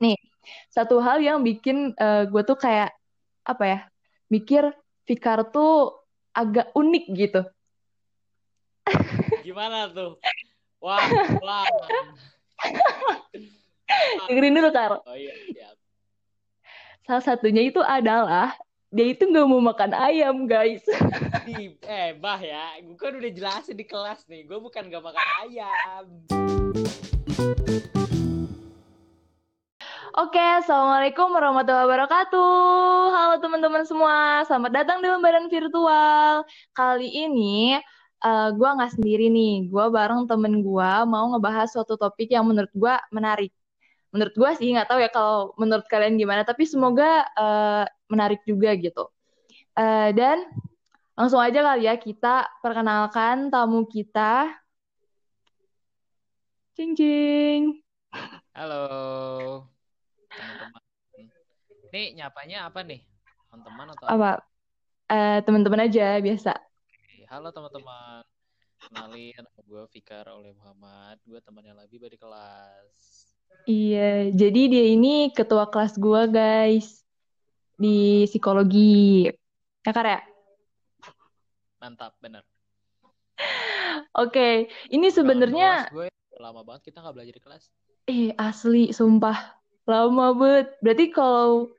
Nih, satu hal yang bikin uh, gue tuh kayak apa ya? Mikir Fikar tuh agak unik gitu. Gimana tuh? Wah, wah. Dengerin dulu, Kar. Oh iya, siap. Salah satunya itu adalah dia itu nggak mau makan ayam, guys. Di, eh, bah ya. Gue kan udah jelasin di kelas nih. Gue bukan gak makan ayam. Oke, Assalamualaikum warahmatullahi wabarakatuh. Halo teman-teman semua, selamat datang di lembaran virtual. Kali ini uh, gue nggak sendiri nih, gue bareng temen gue mau ngebahas suatu topik yang menurut gue menarik. Menurut gue sih nggak tahu ya kalau menurut kalian gimana, tapi semoga uh, menarik juga gitu. Uh, dan langsung aja kali ya kita perkenalkan tamu kita. Cing cing. Halo teman-teman. Nih nyapanya apa nih? Teman-teman atau apa? Uh, teman-teman aja biasa. Halo teman-teman. Kenalin gue Fikar oleh Muhammad. Gue temannya lagi di kelas. Iya, jadi dia ini ketua kelas gue guys di psikologi. Ya ya? Mantap, bener. Oke, okay. ini sebenarnya gue lama banget kita nggak belajar di kelas. Eh, asli, sumpah. Lama banget. Berarti kalau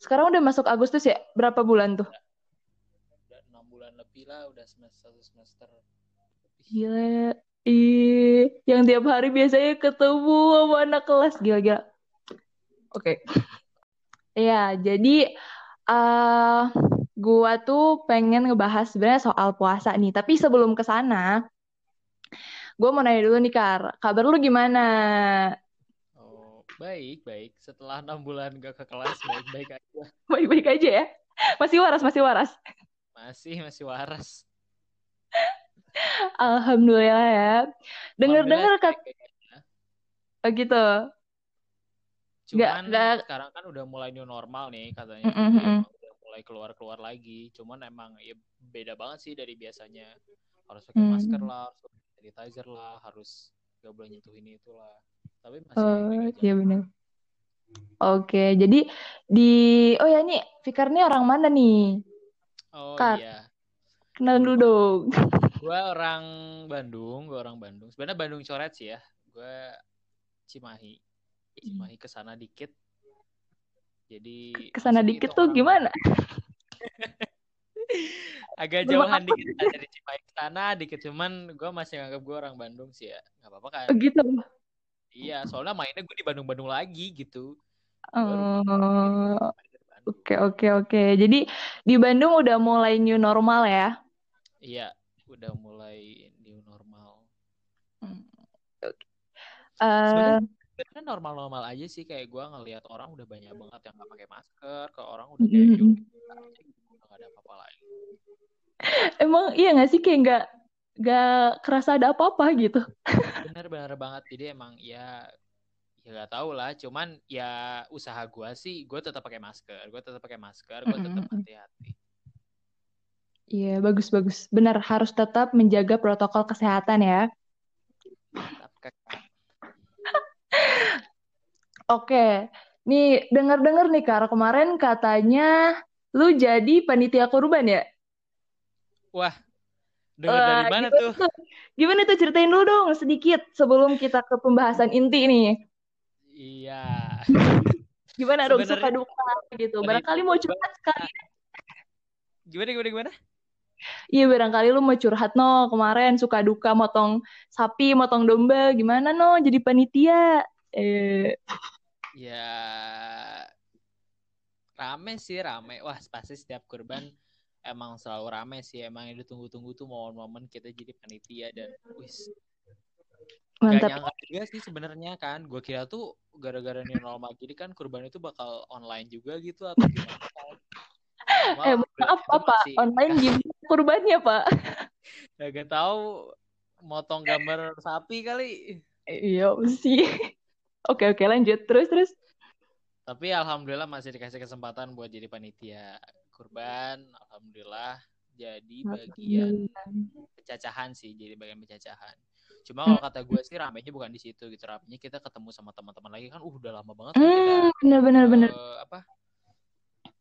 sekarang udah masuk Agustus ya? Berapa bulan tuh? Udah enam bulan lebih lah, udah semester semester. Gila. Ih, yang tiap hari biasanya ketemu sama anak kelas gila-gila. Oke. Okay. ya, jadi uh, gua tuh pengen ngebahas sebenarnya soal puasa nih. Tapi sebelum ke sana, gua mau nanya dulu nih, Kar. Kabar lu gimana? Baik, baik. Setelah enam bulan gak ke kelas, baik-baik aja. Baik-baik aja ya? Masih waras, masih waras? Masih, masih waras. Alhamdulillah ya. Dengar-dengar kata... Oh gitu. Cuman gak, gak... sekarang kan udah mulai new normal nih katanya. Mm -hmm. Udah mulai keluar-keluar lagi. Cuman emang ya beda banget sih dari biasanya. Harus pakai mm. masker lah, harus pakai sanitizer lah, harus gak boleh nyentuh ini itulah tapi masih oh iya benar oke jadi di oh ya nih Fikar nih orang mana nih? Oh Kar. iya. kenalan dulu dong. Gue orang Bandung gue orang Bandung. Sebenarnya Bandung coret sih ya. Gue Cimahi. Cimahi ke sana dikit. Jadi ke sana dikit tuh gimana? Agak jauhan dikit dari Cimahi ke sana dikit. Cuman gue masih nganggap gue orang Bandung sih ya. Nggak apa-apa kan? Oh, gitu Iya, soalnya mainnya gue di Bandung-Bandung lagi gitu. Oh, oke oke oke. Jadi di Bandung udah mulai new normal ya? Iya, udah mulai new normal. Hmm, okay. Uh, Sebenarnya normal-normal aja sih kayak gue ngelihat orang udah banyak banget yang nggak pakai masker, ke orang udah kayak mm -hmm. nggak ada apa-apa lagi. Emang iya nggak sih kayak nggak gak kerasa ada apa-apa gitu. Bener-bener banget. Jadi emang ya ya gak tau lah. Cuman ya usaha gue sih, gue tetap pakai masker. Gue tetap pakai masker. Gue tetap hati-hati. Iya bagus-bagus. Benar harus tetap menjaga protokol kesehatan ya. Oke, nih dengar-dengar nih Kar kemarin katanya lu jadi panitia kurban ya? Wah, Dengar dari mana tuh? tuh? Gimana tuh ceritain dulu dong sedikit sebelum kita ke pembahasan inti nih. Iya. gimana dong suka duka gitu. Barangkali mau curhat sekali. Gimana gimana gimana? Iya barangkali lu mau curhat no kemarin suka duka motong sapi, motong domba, gimana no jadi panitia? Eh. Ya rame sih rame. Wah pasti setiap kurban emang selalu rame sih emang yang ditunggu-tunggu tuh momen-momen kita jadi panitia dan wis Mantap. Gak nyangka juga sih sebenarnya kan. Gue kira tuh gara-gara new normal jadi kan kurban itu bakal online juga gitu atau gimana kan. eh maaf apa masih... online gimana kurbannya pak? Gak tahu motong gambar sapi kali. Iya sih. Oke oke lanjut terus terus. Tapi alhamdulillah masih dikasih kesempatan buat jadi panitia kurban alhamdulillah jadi bagian pencacahan sih jadi bagian pencacahan Cuma kalau kata gue sih ramenya bukan di situ gitu. Ramenya kita ketemu sama teman-teman lagi kan. Uh udah lama banget kan kita Hmm, bener-bener bener. eh, apa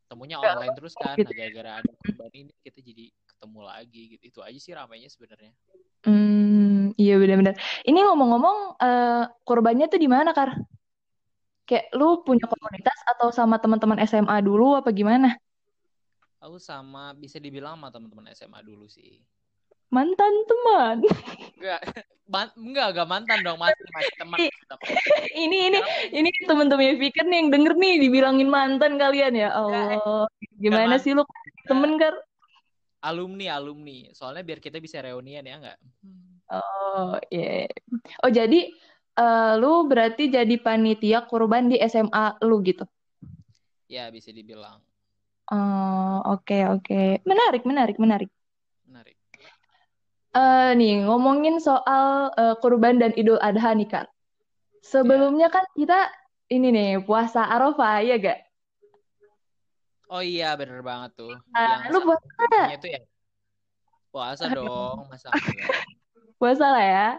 temunya online terus kan. Nah, gara-gara ada korban ini kita jadi ketemu lagi gitu. Itu aja sih ramenya sebenarnya. Hmm, iya benar-benar. Ini ngomong-ngomong, eh, korbannya tuh di mana, Kar? Kayak lu punya komunitas atau sama teman-teman SMA dulu apa gimana? Aku sama bisa dibilang sama teman-teman SMA dulu sih. Mantan teman. Enggak, man, enggak, enggak mantan dong, masih masih teman. Ini ini ini temen-temennya Fikir nih yang denger nih dibilangin mantan kalian ya. Allah, gimana sih lu temen, Kar? Alumni, alumni. Soalnya biar kita bisa reunian ya enggak? Oh, iya. Oh, jadi eh, lu berarti jadi panitia kurban di SMA lu gitu. Ya, bisa dibilang Oh, oke oke. Menarik, menarik, menarik. menarik. Eh nih, ngomongin soal eh, kurban dan Idul Adha nih, Kak. Sebelumnya kan kita ini nih, puasa Arafah, ya gak? Oh iya, bener banget tuh. Ah, Yang lu puasa itu ya puasa dong, masa? Puasa lah ya.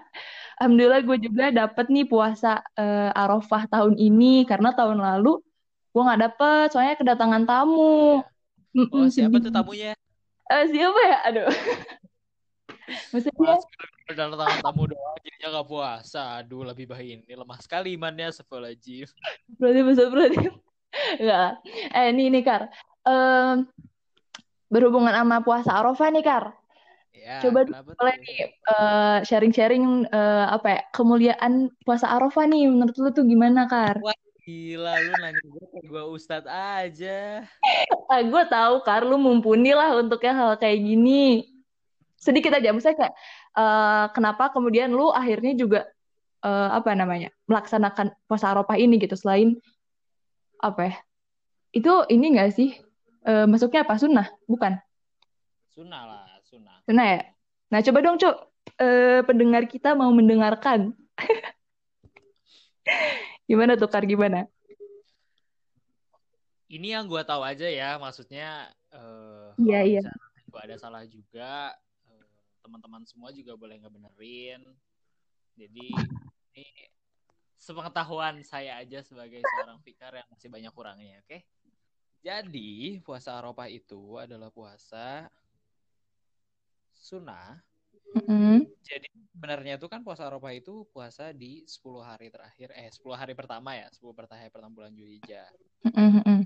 Alhamdulillah gue juga dapet nih puasa eh, Arafah tahun ini, karena tahun lalu gue nggak dapet, soalnya kedatangan tamu. Oh, Mm-mm, siapa sedih. tuh tamunya? Eh, siapa ya? Aduh. Maksudnya, datang tamu doang jadinya gak puasa. Aduh, lebih baik ini lemah sekali imannya Astagfirullahaladzim. berarti besar berarti. Enggak. Eh, nih nih, Kar. Em, berhubungan sama puasa Arafah nih, Kar. Ya, Coba boleh nih eh, sharing-sharing eh, apa ya kemuliaan puasa Arafah nih menurut lu tuh gimana Kar? Wah, gila lu nanya gue kayak gue ustad aja. Ah, gue tahu Kar lu mumpuni lah untuk yang hal kayak gini. Sedikit aja, misalnya kayak eh, kenapa kemudian lu akhirnya juga eh, apa namanya melaksanakan puasa Arafah ini gitu selain apa ya? Itu ini enggak sih? Eh, masuknya apa sunnah? Bukan Sunnah lah, sunnah. sunnah ya? Nah coba dong Cuk, Eh, pendengar kita mau mendengarkan. Gimana tuh Kar? Gimana? Ini yang gue tahu aja ya, maksudnya eh Iya, kalau iya. misalnya gue ada salah juga, eh, teman-teman semua juga boleh ngebenerin. Jadi ini sepengetahuan saya aja sebagai seorang fikar yang masih banyak kurangnya, oke? Jadi puasa Arafah itu adalah puasa sunnah. Mm-mm. Jadi sebenarnya itu kan puasa Arafah itu puasa di 10 hari terakhir, eh 10 hari pertama ya, 10 hari pertama bulan Zulhijjah. Mm-mm.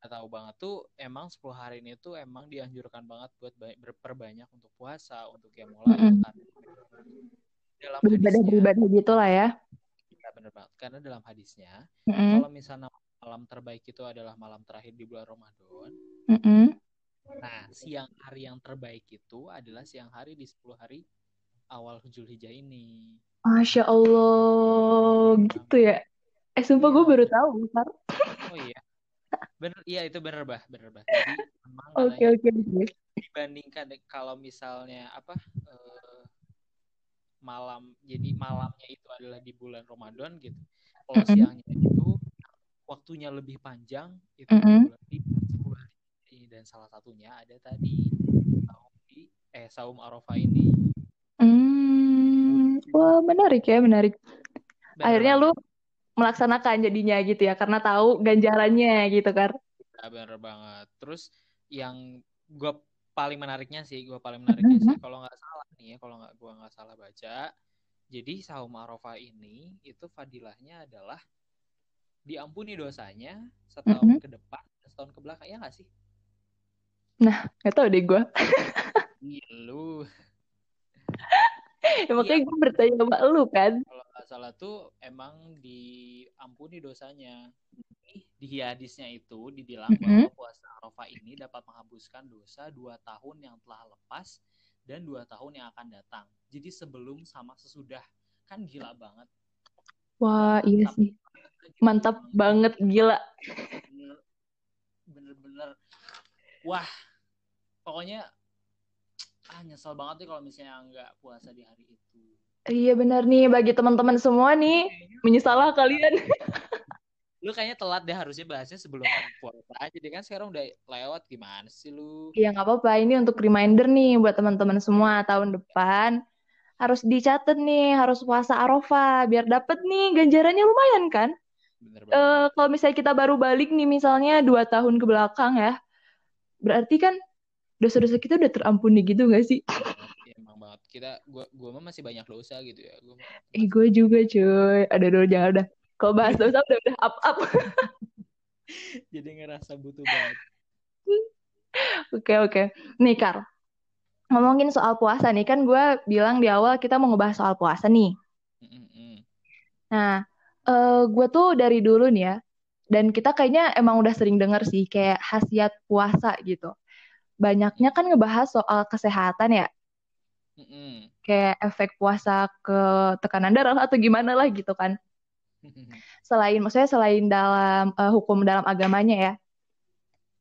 Nggak tahu banget tuh emang 10 hari ini tuh emang dianjurkan banget buat ba- berperbanyak untuk puasa, untuk yang mulai karena dalam hadisnya, Beribadah-beribadah gitu lah ya. ya bener banget. Karena dalam hadisnya, Mm-mm, kalau misalnya malam terbaik itu adalah malam terakhir di bulan Ramadan, mm-mm. Nah siang hari yang terbaik itu adalah siang hari di 10 hari awal Zulhijjah ini. Masya Allah, gitu ya. Eh, sumpah gue baru tahu, Kar. Oh iya. Bener, iya itu bener bah, bener bah. Oke, oke, oke. dibandingkan kalau misalnya apa eh, malam jadi malamnya itu adalah di bulan Ramadan gitu kalau siangnya itu waktunya lebih panjang itu 10 hari ini dan salah satunya ada tadi saum di eh saum Arafah ini Hmm, wah menarik ya, menarik. bener Akhirnya lu melaksanakan jadinya gitu ya, karena tahu ganjarannya gitu, Kar. Ya, bener banget terus yang gue paling menariknya sih gue paling menariknya sih Mm-mm. kalau nggak salah nih ya kalau nggak gue nggak salah baca jadi saum Arafah ini itu fadilahnya adalah diampuni dosanya setahun Mm-mm. ke depan setahun ke belakang ya nggak sih Nah, gak tau deh gue. Ih, lu Ya, iya makanya gue bertanya sama lu kan. kalau nggak salah tuh emang diampuni dosanya di hadisnya itu dibilang Mm-mm. bahwa puasa Arafah ini dapat menghapuskan dosa dua tahun yang telah lepas dan dua tahun yang akan datang. Jadi sebelum sama sesudah kan gila banget, Wah, iya mantap sih. banget. Mantap banget, gila. Bener- Bener-bener, wah pokoknya ah nyesel banget nih kalau misalnya nggak puasa di hari itu. Iya benar nih, bagi teman-teman semua nih, Kayaknya menyesalah kalian. lu kayaknya telat deh harusnya bahasnya sebelum puasa aja deh kan sekarang udah lewat gimana sih lu? Iya nggak apa-apa, ini untuk reminder nih buat teman-teman semua tahun depan harus dicatat nih, harus puasa Arafah biar dapet nih ganjarannya lumayan kan? Bener Eh kalau misalnya kita baru balik nih misalnya dua tahun ke belakang ya, berarti kan dosa-dosa kita udah terampuni gitu gak sih? Iya, emang banget. Kita gua gua mah masih banyak dosa gitu ya. Gua Eh gue juga cuy. Ada dulu jangan udah. Kalau bahas dosa udah udah up up. jadi ngerasa butuh banget. Oke oke. Nih Kar, ngomongin soal puasa nih kan gue bilang di awal kita mau ngebahas soal puasa nih. Mm-mm. Nah, eh gue tuh dari dulu nih ya, dan kita kayaknya emang udah sering denger sih kayak khasiat puasa gitu. Banyaknya kan ngebahas soal kesehatan ya, Mm-mm. kayak efek puasa ke tekanan darah atau gimana lah gitu kan. Selain, maksudnya selain dalam eh, hukum dalam agamanya ya.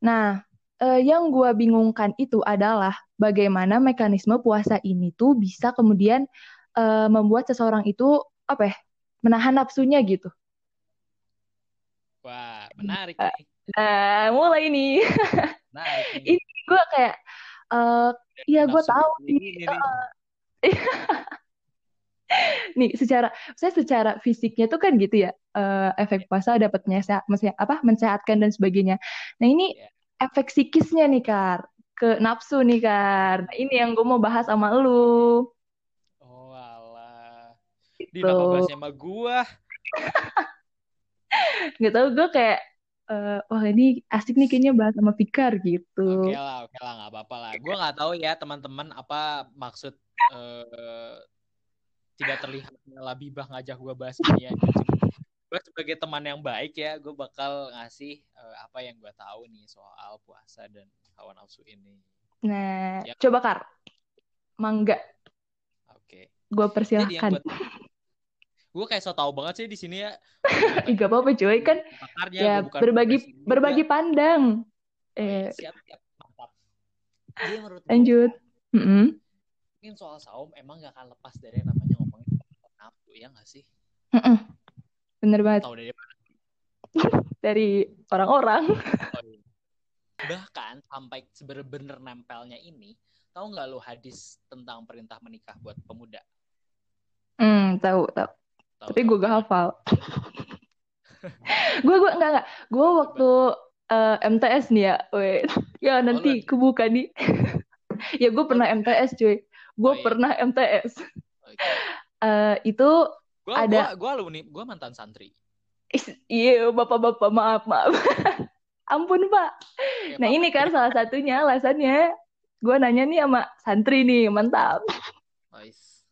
Nah, eh, yang gue bingungkan itu adalah bagaimana mekanisme puasa ini tuh bisa kemudian eh, membuat seseorang itu apa ya, menahan nafsunya gitu. Wah, menarik nih. Nah, mulai nih. Menarik nih. Ini gue kayak, eh iya gue tahu ini nih. nih. nih secara saya secara fisiknya tuh kan gitu ya eh, efek puasa dapat menyehat, apa mensehatkan dan sebagainya. Nah ini Iya. efek psikisnya nih Kar ke nafsu nih Kar. Nah, ini yang gue mau bahas sama lu. Oh alah. Di Gitu. kenapa bahasnya sama gua? Gak tau gue kayak eh, wah ini asik nih kayaknya bahas sama Fikar gitu. Oke lah, oke lah, nggak apa-apa lah. Gua nggak tahu ya teman-teman apa maksud eh, tidak terlihat labibah ngajak gua bahas ini ya. Gue sebagai teman yang baik ya, gue bakal ngasih eh, apa yang gua tahu nih soal puasa dan hawa nafsu ini. Nah, Ya. coba Kar. Mangga, Oke. gue Jadi yang persilahkan. buat gue kayak so tau banget sih di sini ya. Ih, gak apa-apa cuy, kan Pakarnya ya berbagi profesi juga. berbagi pandang. Eh, siap, siap, mantap. Jadi menurut lanjut. Mm-mm. mungkin soal saum emang gak akan lepas dari yang namanya ngomongin nafsu ya gak sih? Mm-mm. Bener banget Tahu dari mana? dari orang-orang. Oh, iya. Bahkan sampai sebener-bener nempelnya ini, tahu nggak lo hadis tentang perintah menikah buat pemuda? Hmm, tahu, tahu. Tahu, Tapi gue gak hafal. gue gue enggak enggak. Gue waktu eh, MTS nih ya, weh. Ya nanti lu- kebuka nih. ya gue pernah MTS cuy. Gue Oh, iya. pernah MTS. Oke. Eh, itu Gua, Ada- gua alumni, gua mantan santri. iya bapak-bapak maaf maaf. Ampun pak. Oke, Nah Pak. ini kan salah satunya alasannya. Gue nanya nih sama santri nih, mantap. Nice.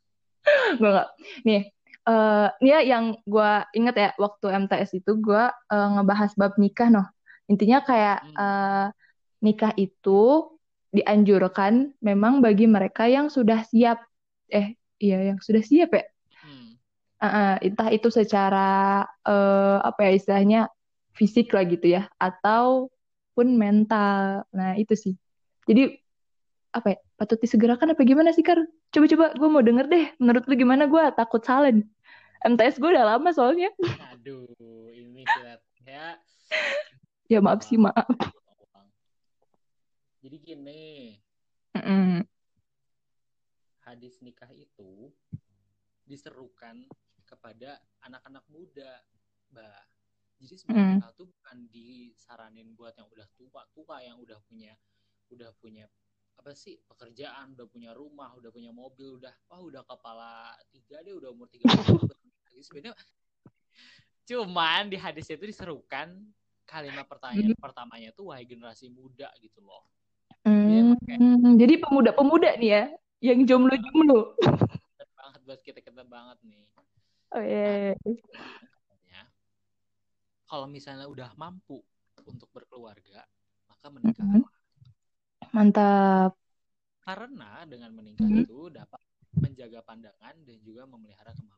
gue nggak nih eh ya yang gue inget ya waktu MTS itu gue eh, ngebahas bab nikah noh intinya kayak eh, nikah itu dianjurkan memang bagi mereka yang sudah siap eh iya yang sudah siap ya Hmm. Eh, entah itu secara eh, apa ya istilahnya fisik lah gitu ya ataupun mental nah itu sih jadi apa ya patut disegerakan apa gimana sih Kar? Coba-coba gue mau denger deh. Menurut lu gimana? Gue takut salah nih. MTS gue udah lama soalnya. Aduh, ini kelihatannya Ya maaf sih maaf. Jadi gini, Mm-mm. hadis nikah itu diserukan kepada anak-anak muda, Mbak. Jadi sebenarnya Mm. tuh bukan disaranin buat yang udah tua-tua, yang udah punya udah punya apa sih pekerjaan, udah punya rumah, udah punya mobil, udah wah udah kepala tiga deh, udah umur tiga sebenarnya cuman di hadis itu diserukan kalimat pertanyaan pertamanya tuh wahai generasi muda gitu loh. Hmm, jadi pemuda-pemuda nih ya, yang jomblo-jomblo. Banget buat kita kita banget nih. Oh iya. Katanya, kalau misalnya udah mampu untuk berkeluarga, maka menikah. Mhm. Mantap. Karena dengan menikah Mhm. itu dapat menjaga pandangan dan juga memelihara kemaluan.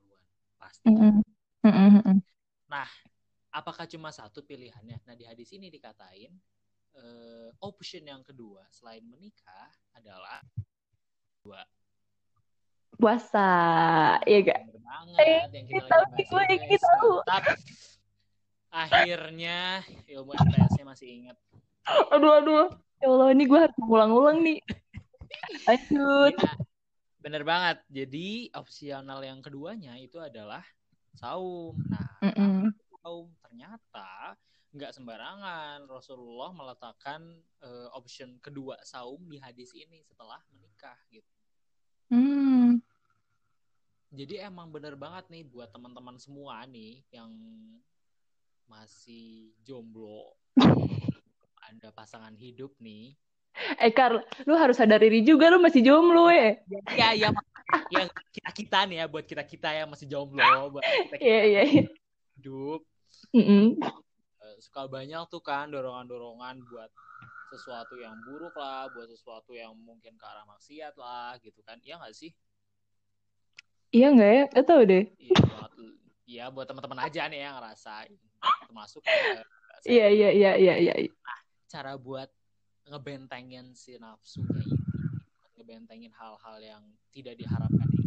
Pasti. Mm-mm. Mm-mm. Apakah cuma satu pilihannya? Nah, di hadis ini dikatain eh, option yang kedua selain menikah adalah Puasa, iya gak? Banget yang kita lagi. Mantap. Akhirnya ilmu MTS-nya masih ingat. Aduh, aduh. Ya Allah, ini gue harus ulang-ulang nih. Lanjut. Ya, Bener banget. Jadi opsional yang keduanya itu adalah saum. Nah, Mm -mm. saum ternyata nggak sembarangan. Rasulullah meletakkan uh, option kedua saum di hadis ini setelah menikah gitu. Hmm. Jadi emang bener banget nih buat teman-teman semua nih yang masih jomblo, ada pasangan hidup nih. Eh Kar, lu harus sadar diri juga lu masih jomblo ya. Iya, iya, ya kita kita nih ya buat kita kita yang masih jomblo, buat kita kita Iya iya. iya. hidup. Mm. Eh, Suka banyak tuh kan dorongan-dorongan buat sesuatu yang buruk lah, buat sesuatu yang mungkin ke arah maksiat lah, gitu kan? Iya nggak sih? Iya nggak ya? Gak tau deh. Iya buat, ya buat teman-teman aja nih yang ngerasain, termasuk eh. Iya iya iya iya iya. cara buat ngebentengin si nafsunya ini, buat ngebentengin hal-hal yang tidak diharapkan ini.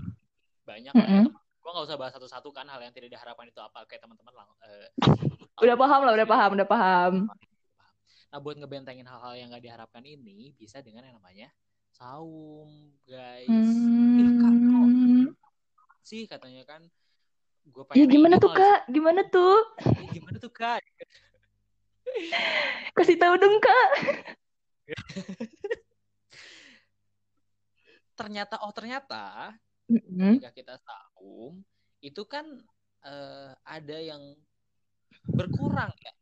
Banyak lah ya, Mm-mm. teman. Gua nggak usah bahas satu-satu kan hal yang tidak diharapkan itu apa, kayak teman-teman lang eh, Udah paham lah, udah paham, udah paham. Nah, buat ngebentengin hal-hal yang nggak diharapkan ini bisa dengan yang namanya saum, guys. Ih, kak, kok Hmm. sih katanya kan gue pengen gimana ini tuh kak? Gimana tuh? Gimana tuh kak? Kasih tahu dong kak. Ternyata oh ternyata Mm-mm. ketika kita saum itu kan eh, ada yang berkurang ya.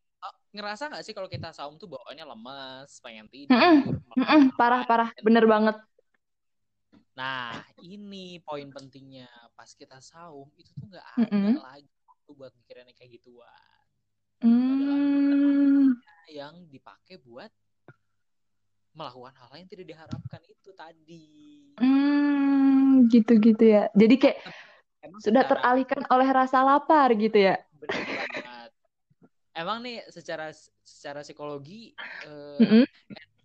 Ngerasa nggak sih kalau kita saum tuh bawaannya lemas, pengen tidur, Mm-mm. Mm-mm. Parah parah, bener banget. Nah, ini poin pentingnya. Pas kita saum, itu tuh nggak ada Mm-mm. lagi waktu buat mikirin kayak gituan. Hmm. Yang dipakai buat melakukan hal yang tidak diharapkan itu tadi. Hmm, gitu-gitu ya. Jadi kayak Emang sudah secara teralihkan oleh rasa lapar gitu ya. bener banget. Emang nih secara secara psikologi eh, Mm-mm.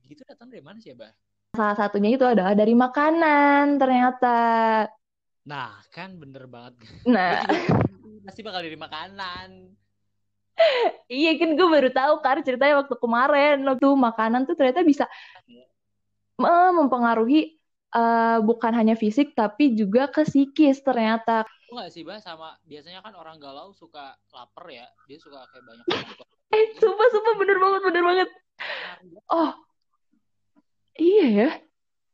gitu datang dari mana sih ya, Bah? Salah satunya itu adalah dari makanan ternyata. Nah, kan bener banget. Nah, pasti bakal dari makanan. Iya kan gue baru tahu kan ceritanya waktu kemarin waktu makanan tuh ternyata bisa mempengaruhi eh, bukan hanya fisik tapi juga ke psikis ternyata. Enggak sih, Bah, sama biasanya kan orang galau suka lapar ya. Dia suka kayak banyak. Eh, sumpah sumpah bener banget bener banget. Oh, iya ya.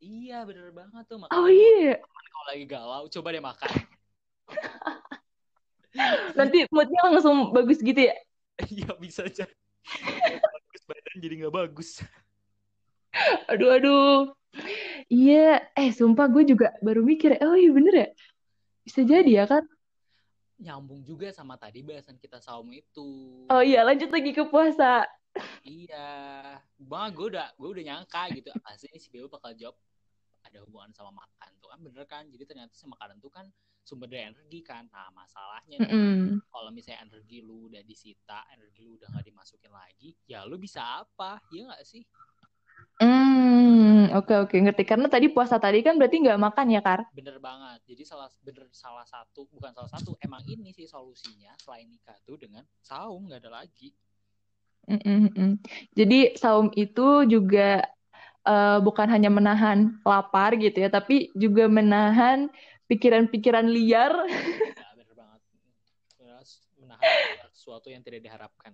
Iya, bener banget tuh. Oh Makanya iya. kalau lagi galau, coba deh makan. Nanti moodnya langsung bagus gitu ya. Iya, bisa aja. bagus badan jadi nggak bagus. Aduh aduh. Iya, eh sumpah gue juga baru mikir, oh iya bener ya. Bisa jadi ya kan? Nyambung juga sama tadi bahasan kita saum itu. Oh iya, lanjut lagi ke puasa. Iya, bang gue udah gue udah nyangka gitu pasti si Beo bakal jawab ada hubungan sama makan tuh kan bener kan jadi ternyata si makanan tuh kan sumber dari energi kan nah masalahnya nih Mm-mm. kalau misalnya energi lu udah disita energi lu udah nggak dimasukin lagi ya lu bisa apa ya nggak sih Hmm, oke oke ngerti. Karena tadi puasa tadi kan berarti nggak makan ya, Kar? bener banget jadi salah bener salah satu bukan salah satu emang ini sih solusinya selain nikah tuh dengan saum nggak ada lagi Mm-mm, mm-mm. Jadi saum itu juga eh, bukan hanya menahan lapar gitu ya, tapi juga menahan pikiran-pikiran liar. ya bener banget menahan sesuatu yang tidak diharapkan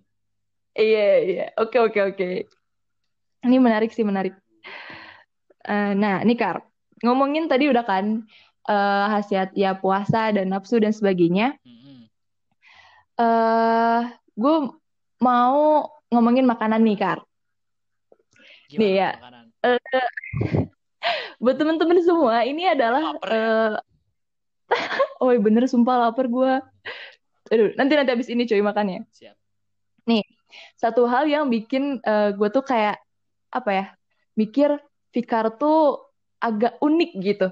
Iya, iya. Oke, oke, oke. Ini menarik sih, menarik. Eh, nah, nih Kar, ngomongin tadi udah kan eh khasiat ya puasa dan nafsu dan sebagainya. Eh gue mau ngomongin makanan nih, Kar. gimana Nih ya, makanan eh, buat temen-temen semua, ini adalah lapar eh oh bener sumpah lapar gue. Aduh, nanti nanti abis ini cuy makannya. siap Nih, satu hal yang bikin gue tuh kayak apa ya, mikir Fikar tuh agak unik gitu.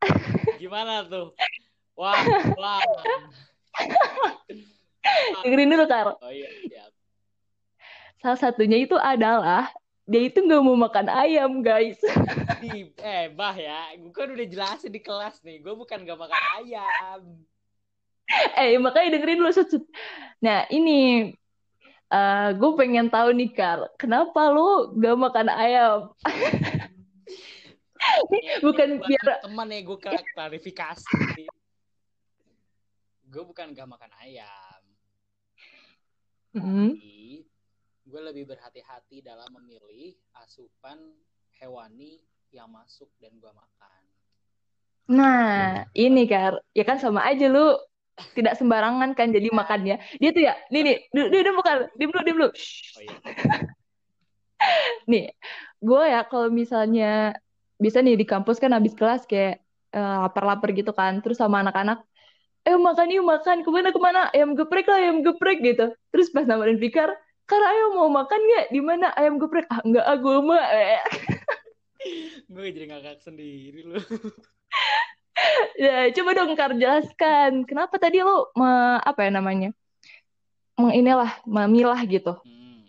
gimana tuh wah wah Dengerin dulu, Kar. oh iya siap Salah satunya itu adalah dia itu nggak mau makan ayam, guys. Di, eh bah ya gue kan udah jelasin di kelas nih gue bukan gak makan ayam eh, makanya dengerin dulu. Sut, Sut. Nah, ini eh gue pengen tahu nih, Kar. Kenapa lu gak makan ayam? bukan biar teman ya gue klarifikasi. gue bukan gak makan ayam. Hmm. Tapi gue lebih berhati-hati dalam memilih asupan hewani yang masuk dan gue makan. Nah, ini Kar, ya kan sama aja lu tidak sembarangan kan jadi makannya. Dia tuh ya, nih nih, dia dia bukan, dia dulu, dia dulu. Oh iya. Nih, gue ya kalau misalnya bisa nih di kampus kan habis kelas kayak eh, lapar-lapar gitu kan, terus sama anak-anak, eh makan yuk makan, ke mana ke mana, ayam geprek lah, ayam geprek gitu. Terus pas nawarin Fikar, Kar ayo mau makan nggak? Di mana ayam geprek? Ah nggak, ah gue mah. Eh. gue jadi ngakak sendiri lu. Ya, coba dong Kar jelaskan, kenapa tadi lu me- apa ya namanya? Menginilah, memilah gitu. Hmm.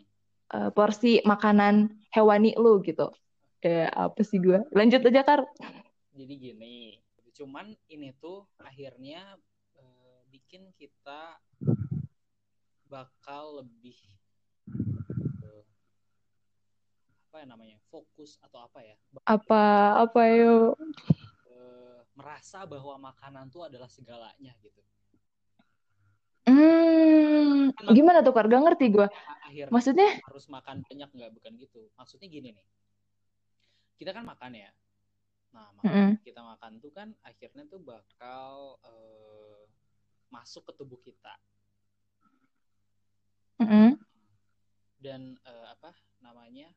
eh, porsi makanan hewani lu gitu. Kayak apa sih gue? Lanjut aja Kar. Jadi gini, cuman ini tuh akhirnya eh, bikin kita bakal lebih eh, apa ya namanya fokus atau apa ya Apa apa yo? eh, merasa bahwa makanan tuh adalah segalanya gitu. Hmm, gimana tuh Kar? Gak ngerti gue. Akhirnya Maksudnya? harus makan banyak nggak bukan gitu. Maksudnya gini nih, kita kan makan ya. Nah, makan Mm-mm. kita makan tuh kan akhirnya tuh bakal eh, masuk ke tubuh kita Mm-mm. Dan eh, apa namanya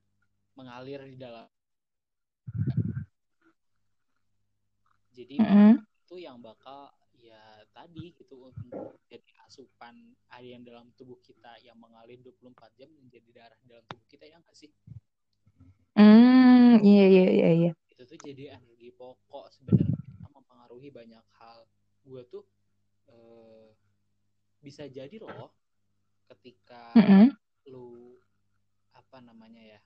mengalir di dalam. Jadi Mm-mm. itu yang bakal ya tadi gitu untuk jadi asupan air yang dalam tubuh kita yang mengalir 24 jam menjadi darah dalam tubuh kita ya nggak sih? Hmm, iya iya iya iya. Itu tuh jadi energi pokok sebenarnya mempengaruhi banyak hal. Gue tuh eh, bisa jadi loh ketika Mm-mm. Lu apa namanya ya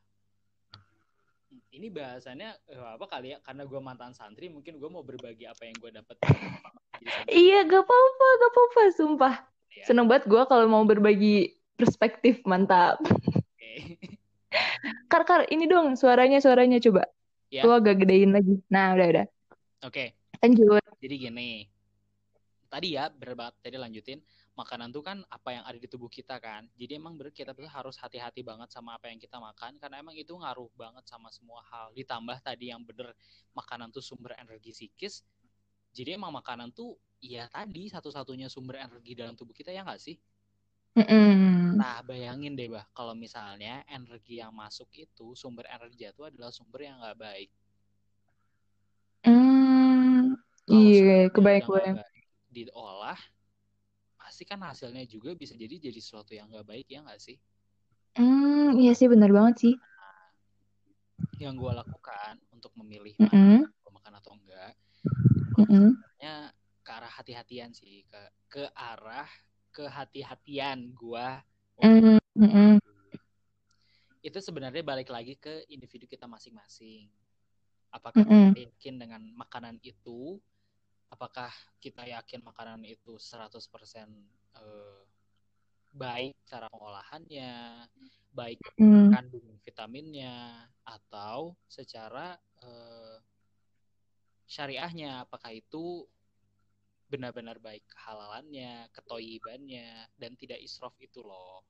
ini bahasannya eh, apa kali ya karena gue mantan santri mungkin gue mau berbagi apa yang gue dapat. Iya, gak apa-apa, gak apa-apa, sumpah. Ya, Seneng banget gue kalau mau berbagi perspektif, mantap. oke. Kar, Kar, ini dong suaranya, suaranya coba. Ya. Lu agak gedein lagi. Nah, udah, udah. Oke, Lanjut. jadi gini. Tadi ya, bener banget. Tadi lanjutin. Makanan tuh kan apa yang ada di tubuh kita kan. Jadi emang bener kita tuh harus hati-hati banget sama apa yang kita makan. Karena emang itu ngaruh banget sama semua hal. Ditambah tadi yang bener makanan tuh sumber energi psikis. Jadi emang makanan tuh ya tadi satu-satunya sumber energi dalam tubuh kita ya nggak sih? Mm-mm. Nah, bayangin deh, bah, kalau misalnya energi yang masuk itu, sumber energi itu adalah sumber yang nggak baik. Kalau iya, sumbernya kebayang, udah nggak kebayang. baik diolah, pasti kan hasilnya juga bisa jadi jadi sesuatu yang nggak baik ya nggak sih? Hmm, iya sih, benar banget sih. Yang gue lakukan untuk memilih mana Mm-mm. gue makan atau enggak, Mm-mm. sebenarnya ke arah hati-hatian sih, ke ke arah kehati-hatian gue. Mm, mm-mm. Itu sebenarnya balik lagi ke individu kita masing-masing. Apakah Mm-mm. kita yakin dengan makanan itu? Apakah kita yakin makanan itu 100% eh, baik cara pengolahannya, baik Mm. kandung vitaminnya, atau secara eh, syariahnya? Apakah itu benar-benar baik kehalalannya, ketoyibannya, dan tidak israf itu loh.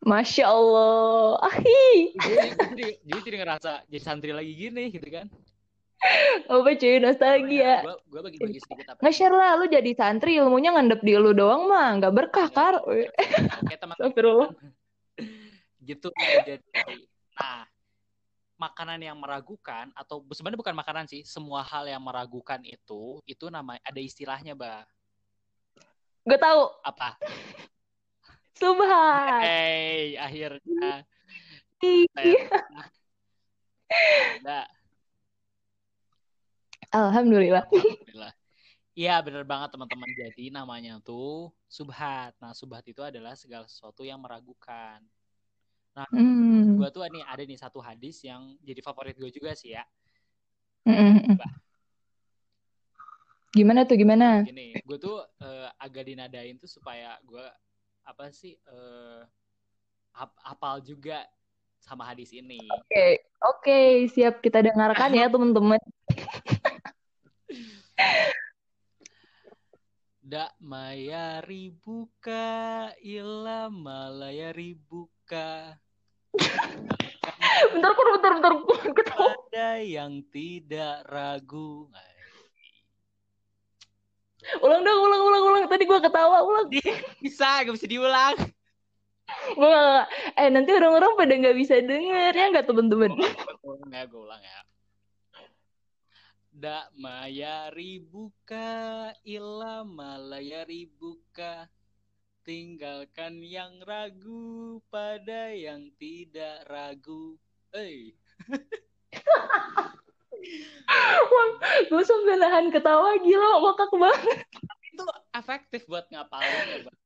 Masya Allah. Ahi. Jadi, jadi, jadi, jadi ngerasa jadi santri lagi gini gitu kan. Apa cuy, nostalgia. Gue gue bagi-bagi sedikit apa. Nge-share lah, lu jadi santri, ilmunya ngendep di lu doang mah. Nggak berkah, Kar. Oke teman Astagfirullah. gitu jadi nah makanan yang meragukan atau sebenarnya bukan makanan sih semua hal yang meragukan itu itu nama ada istilahnya bah Gue tahu. apa Subhan. hey akhirnya Ih. Alhamdulillah. alhamdulillah Iya bener banget teman-teman jadi namanya tuh subhat nah subhat itu adalah segala sesuatu yang meragukan Hmm. gue tuh nih ada nih satu hadis yang jadi favorit gue juga sih ya Mm-mm. Gimana tuh, gimana? gini gue tuh eh, agak dinadain tuh supaya gue apa sih eh hap- hafal juga sama hadis ini. Oke, okay. oke, okay. siap kita dengarkan ya teman-teman. Dak maya ribuka ila malaya ribuka. bentar, bentar, bentar, bentar. Ada yang tidak ragu. Ulang dong, ulang, ulang, ulang. Tadi gue ketawa, ulang. Bisa, gak bisa diulang. gue gak, eh nanti orang-orang pada nggak bisa denger ya nggak temen-temen. Ulang ya, gue ulang ya. Da maya ribuka illa malaya ribuka tinggalkan yang ragu pada yang tidak ragu. Hey. gue sampai nahan ketawa gila ngakak banget itu efektif buat ngapalin ya bang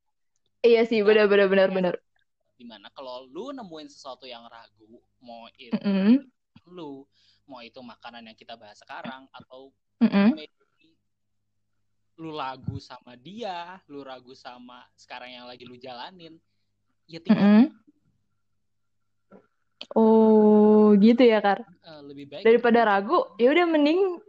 iya sih benar benar benar benar di mana kalau lu nemuin sesuatu yang ragu mau itu mm -hmm. lu mau itu makanan yang kita bahas sekarang atau mm -hmm. lu ragu sama dia lu ragu sama sekarang yang lagi lu jalanin ya tinggal mm -hmm. Oh, gitu ya, Kar. Uh, lebih baik daripada ragu, ya udah mending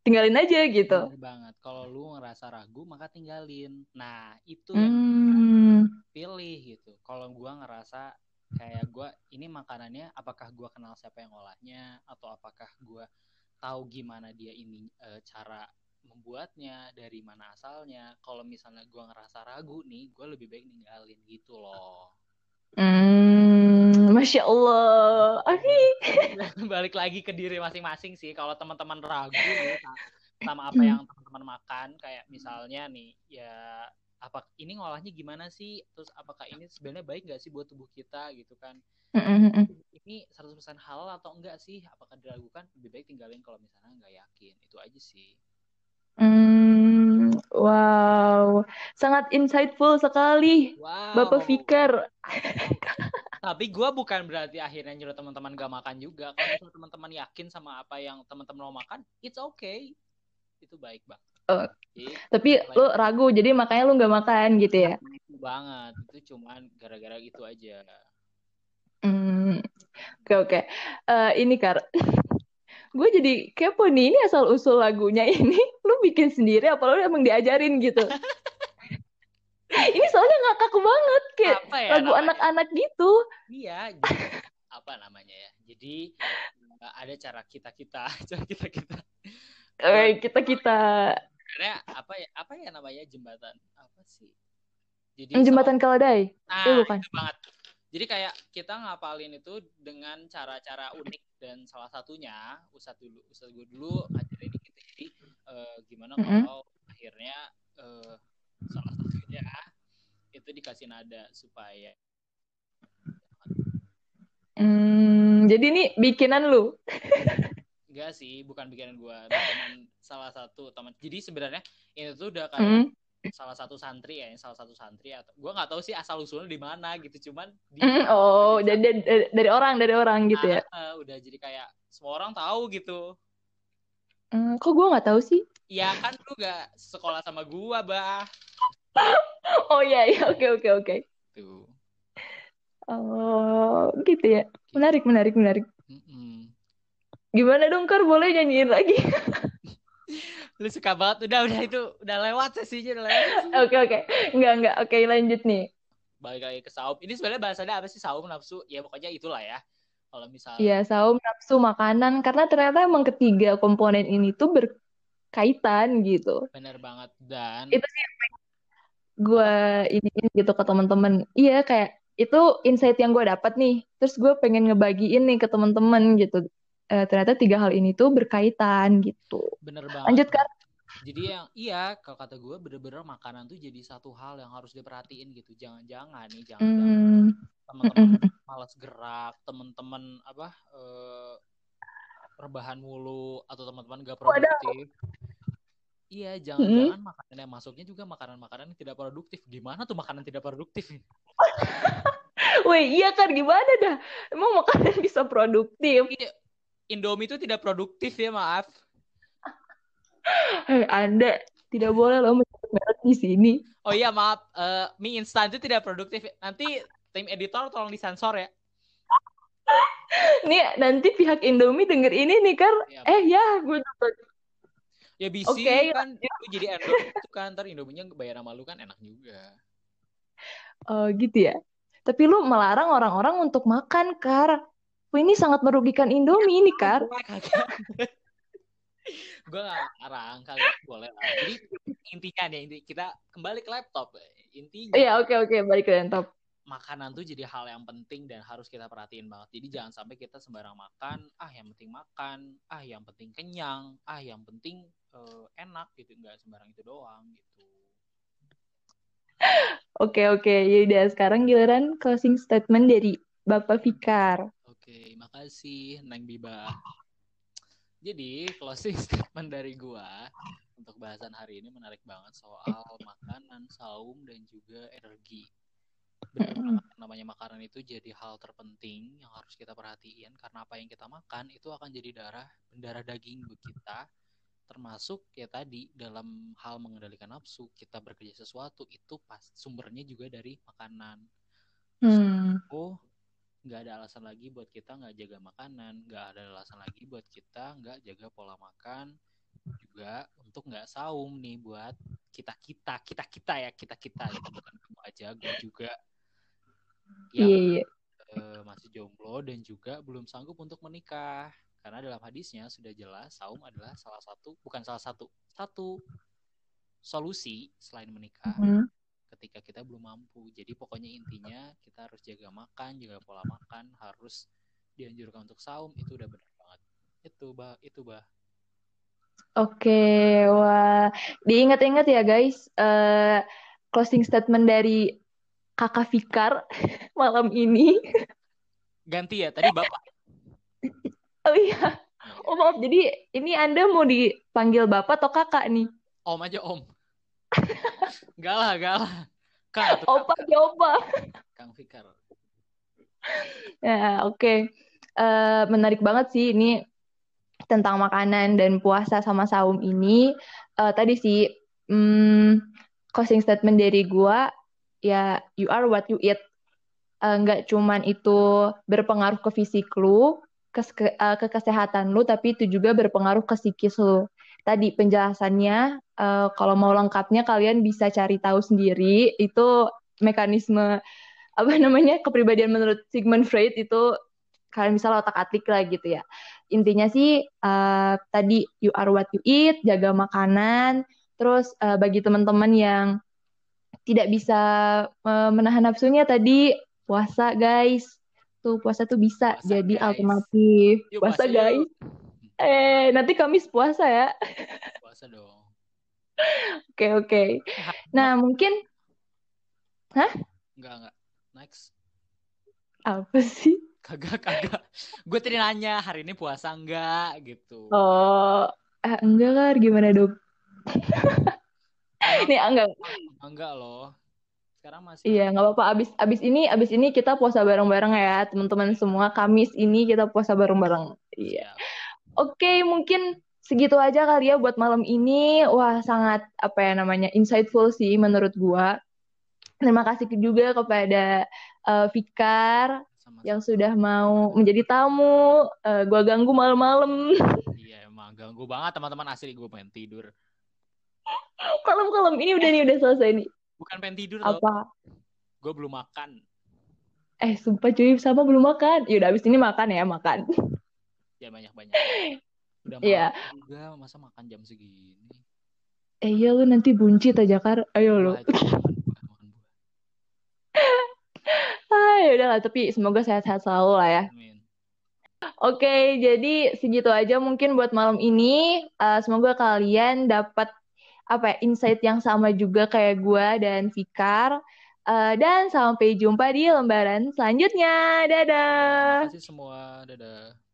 tinggalin aja gitu. Bener banget. Kalau lu ngerasa ragu, maka tinggalin. Nah, itu hmm. yang pilih gitu. Kalau gua ngerasa kayak gua ini makanannya apakah gua kenal siapa yang olahnya atau apakah gua tahu gimana dia ini e, cara membuatnya, dari mana asalnya. Kalau misalnya gua ngerasa ragu nih, gua lebih baik ninggalin gitu loh. Hmm, masya Allah. Aki. Balik lagi ke diri masing-masing sih. Kalau teman-teman ragu nih, sama apa yang teman-teman makan, kayak misalnya nih, ya apa ini ngolahnya gimana sih? Terus apakah ini sebenarnya baik nggak sih buat tubuh kita gitu kan? Ini 100% halal atau enggak sih? Apakah diragukan? Lebih baik tinggalin kalau misalnya nggak yakin. Itu aja sih. Hmm, wow, sangat insightful sekali, wow. Bapak Fikar. Tapi gue bukan berarti akhirnya nyuruh teman-teman gak makan juga. Kalau teman-teman yakin sama apa yang teman-teman mau makan, it's okay. Itu baik banget. Oh, tapi baik. lu ragu, jadi makanya lu gak makan gitu ya? Itu banget. Itu cuman gara-gara gitu aja. Hmm, oke okay, oke. Okay. Uh, ini kar, gue jadi kepo nih ini asal usul lagunya ini lu bikin sendiri apa lu emang diajarin gitu ini soalnya ngakak banget kayak ya, lagu anak-anak gitu iya jadi, apa namanya ya jadi ada cara kita kita cara kita kita eh kita kita karena apa ya apa ya namanya jembatan apa sih jadi jembatan keledai nah, itu bukan itu banget jadi kayak kita ngapalin itu dengan cara-cara unik dan salah satunya Ustadz dulu Ustadz gue dulu ngajarin gitu jadi uh, gimana mm -hmm. kalau akhirnya uh, salah satunya itu dikasih nada supaya Hmm, jadi ini bikinan lu? Enggak sih, bukan bikinan gue, bikinan salah satu teman. Jadi sebenarnya ini tuh udah kayak mm salah satu santri ya, salah satu santri atau gue nggak tahu sih asal usulnya di mana gitu, cuman di, mm, oh dari, dari dari orang dari orang gitu ya? Uh, udah jadi kayak semua orang tahu gitu. Mm, kok gue nggak tahu sih? Ya kan lu gak sekolah sama gue, bah. oh iya iya oke oke oke. Tuh. Oh gitu ya, menarik menarik menarik. Mm -mm. Gimana dong Kar, boleh nyanyiin lagi? lu suka banget. Udah udah itu udah lewat sesinya udah lewat. Oke oke. Enggak enggak oke okay, lanjut nih. Balik lagi ke saum. Ini sebenarnya bahasanya apa sih? Saum nafsu? Ya pokoknya itulah ya. Kalau misalnya Iya saum nafsu makanan. Karena ternyata emang ketiga komponen ini tuh berkaitan gitu. Bener banget. Dan itu sih gue ini gitu ke teman-teman. Iya kayak itu insight yang gue dapat nih. Terus gue pengen ngebagiin nih ke teman-teman gitu uh, ternyata tiga hal ini tuh berkaitan gitu. Bener banget. Lanjut kan? Jadi yang iya kalau kata gue bener-bener makanan tuh jadi satu hal yang harus diperhatiin gitu. Jangan-jangan nih, jangan-jangan mm. teman-teman mm. malas gerak, teman-teman apa uh, rebahan mulu atau teman-teman gak produktif. Wadah. Iya, jangan-jangan mm. makanan yang masuknya juga makanan-makanan yang tidak produktif. Gimana tuh makanan tidak produktif? Wih, iya kan gimana dah? Emang makanan bisa produktif? Iya, Indomie itu tidak produktif ya maaf. Hei, Anda tidak boleh loh menyebut merek di sini. Oh iya maaf, uh, mie instan itu tidak produktif. Nanti tim editor tolong disensor ya. nih nanti pihak Indomie denger ini nih kan Ya, eh ya gue dapat ya bisa Oke, kan lu jadi endorse itu kan ntar Indominya bayar sama lu kan enak juga. oh gitu ya tapi lu melarang orang-orang untuk makan kar ini sangat merugikan Indomie ini kar Gue gak ngarang kali boleh lah. Jadi intinya nih inti kita kembali ke laptop. Intinya iya oke oke balik ke laptop makanan tuh jadi hal yang penting dan harus kita perhatiin banget. Jadi jangan sampai kita sembarang makan, ah yang penting makan, ah yang penting kenyang, ah yang penting eh, enak gitu, nggak sembarang itu doang gitu. oke oke yaudah sekarang giliran closing statement dari Bapak Fikar Oke, makasih Neng Biba. Jadi closing statement dari gua untuk bahasan hari ini menarik banget soal makanan, saum dan juga energi. Benar namanya makanan itu jadi hal terpenting yang harus kita perhatiin karena apa yang kita makan itu akan jadi darah, darah daging buat kita. Termasuk ya tadi dalam hal mengendalikan nafsu, kita bekerja sesuatu itu pas sumbernya juga dari makanan. hmm Oh, nggak ada alasan lagi buat kita nggak jaga makanan, nggak ada alasan lagi buat kita nggak jaga pola makan, juga untuk nggak saum nih buat kita kita kita kita ya kita kita itu bukan kamu aja, gue juga yang iya iya eh, masih jomblo dan juga belum sanggup untuk menikah. Karena dalam hadisnya sudah jelas saum adalah salah satu bukan salah satu satu solusi selain menikah Hmm. Ketika kita belum mampu. Jadi pokoknya intinya kita harus jaga makan, jaga pola makan, harus dianjurkan untuk saum itu udah benar banget. Itu bah, itu bah. Oke, wah, diingat-ingat ya guys, eh closing statement dari Kakak Fikar malam ini. Ganti ya, tadi bapak. Oh iya, oh maaf, jadi ini Anda mau dipanggil Bapak atau Kakak nih? Om aja om. Gak lah, gak lah. Atau Opa, Opa. Kang Fikar. Ya, oke. Eh, menarik banget sih ini tentang makanan dan puasa sama saum ini. Eh, tadi sih, hmm, closing statement dari gua, ya you are what you eat. Eh, nggak cuman itu berpengaruh ke fisik lu, ke, eh, ke kesehatan lu, tapi itu juga berpengaruh ke psikis lu. Tadi penjelasannya, eh, kalau mau lengkapnya kalian bisa cari tahu sendiri. Itu mekanisme apa namanya kepribadian menurut Sigmund Freud itu kalian bisa otak atik lah gitu ya. Intinya sih eh, tadi you are what you eat, jaga makanan. Terus eh, bagi teman-teman yang tidak bisa eh, menahan nafsunya tadi puasa guys. Tuh puasa tuh bisa Puasa, jadi guys. alternatif. Yuk, Puasa puasa yuk. Eh nanti Kamis puasa ya. Puasa dong. Oke oke. Nah mungkin Enggak, enggak. Next. apa sih? Kagak, kagak. Gue tadi nanya hari ini puasa enggak gitu. Oh eh, enggak kan gimana dong? Nih enggak. enggak loh. Sekarang masih Iya, nggak apa-apa. Abis, abis ini, abis ini kita puasa bareng-bareng ya, teman-teman semua. Kamis ini kita puasa bareng-bareng. Iya. siap. Oke, mungkin segitu aja kali ya buat malam ini. Wah, sangat apa ya namanya insightful sih menurut gua. Terima kasih juga kepada eh, Fikar Sama-sama. yang sudah mau menjadi tamu. Eh, gua ganggu malam-malam. Iya, emang ganggu banget teman-teman asli gue pengen tidur. Malam-malam ini udah nih udah selesai nih. Bukan pengen tidur. Apa? Gue belum makan. Eh, sumpah cuy, sama belum makan. Yaudah, abis ini makan ya, makan. Ya banyak-banyak. Udah Iya. malam juga, masa makan jam segini? Eh, iya lu nanti buncit aja, Kar. Ayo lu. Ah, ya udahlah, tapi semoga sehat-sehat selalu lah ya. Amin. Oke, jadi segitu aja mungkin buat malam ini. Eh, semoga kalian dapat apa ya, insight yang sama juga kayak gua dan Fikar. Eh, dan sampai jumpa di lembaran selanjutnya. Dadah. Terima kasih semua. Dadah.